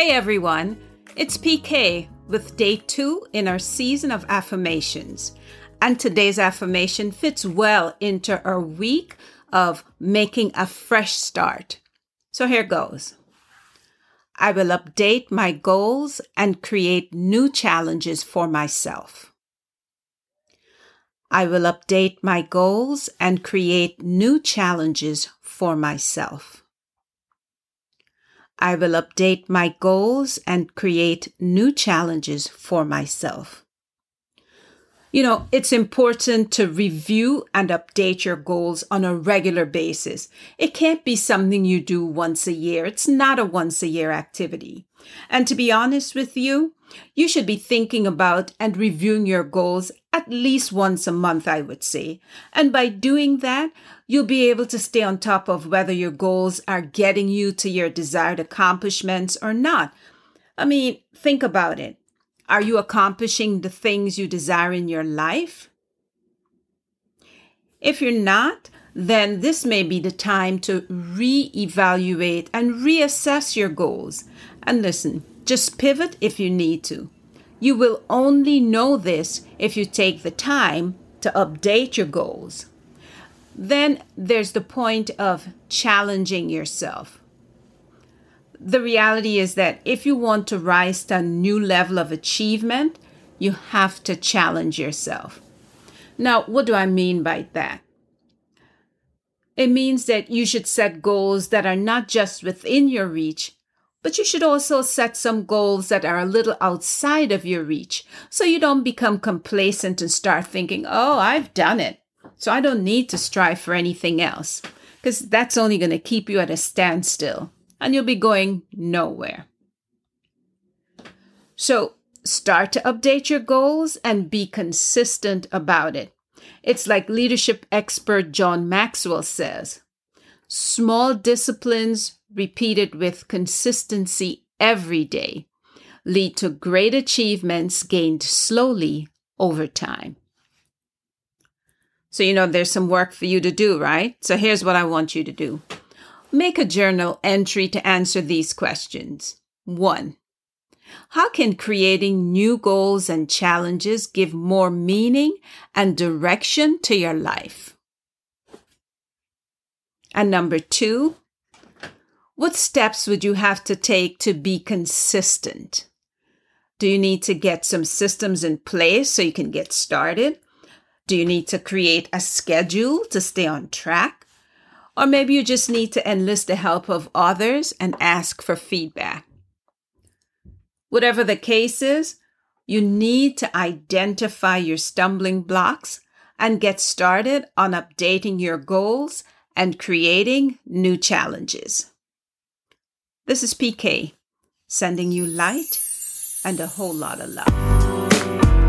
Hey everyone, it's PK with day two in our season of affirmations. And today's affirmation fits well into our week of making a fresh start. So here goes. I will update my goals and create new challenges for myself. I will update my goals and create new challenges for myself. I will update my goals and create new challenges for myself. You know, it's important to review and update your goals on a regular basis. It can't be something you do once a year. It's not a once a year activity. And to be honest with you, you should be thinking about and reviewing your goals at least once a month, I would say. And by doing that, you'll be able to stay on top of whether your goals are getting you to your desired accomplishments or not. I mean, think about it. Are you accomplishing the things you desire in your life? If you're not, then this may be the time to re-evaluate and reassess your goals. And listen, just pivot if you need to. You will only know this if you take the time to update your goals. Then there's the point of challenging yourself the reality is that if you want to rise to a new level of achievement, you have to challenge yourself. Now, what do I mean by that? It means that you should set goals that are not just within your reach, but you should also set some goals that are a little outside of your reach so you don't become complacent and start thinking, oh, I've done it. So I don't need to strive for anything else because that's only going to keep you at a standstill and you'll be going nowhere. So start to update your goals and be consistent about it. It's like leadership expert John Maxwell says small disciplines repeated with consistency every day lead to great achievements gained slowly over time. So, you know, there's some work for you to do, right? So, here's what I want you to do Make a journal entry to answer these questions. 1. How can creating new goals and challenges give more meaning and direction to your life? And number two, what steps would you have to take to be consistent? Do you need to get some systems in place so you can get started? Do you need to create a schedule to stay on track? Or maybe you just need to enlist the help of others and ask for feedback. Whatever the case is, you need to identify your stumbling blocks and get started on updating your goals and creating new challenges. This is PK, sending you light and a whole lot of love.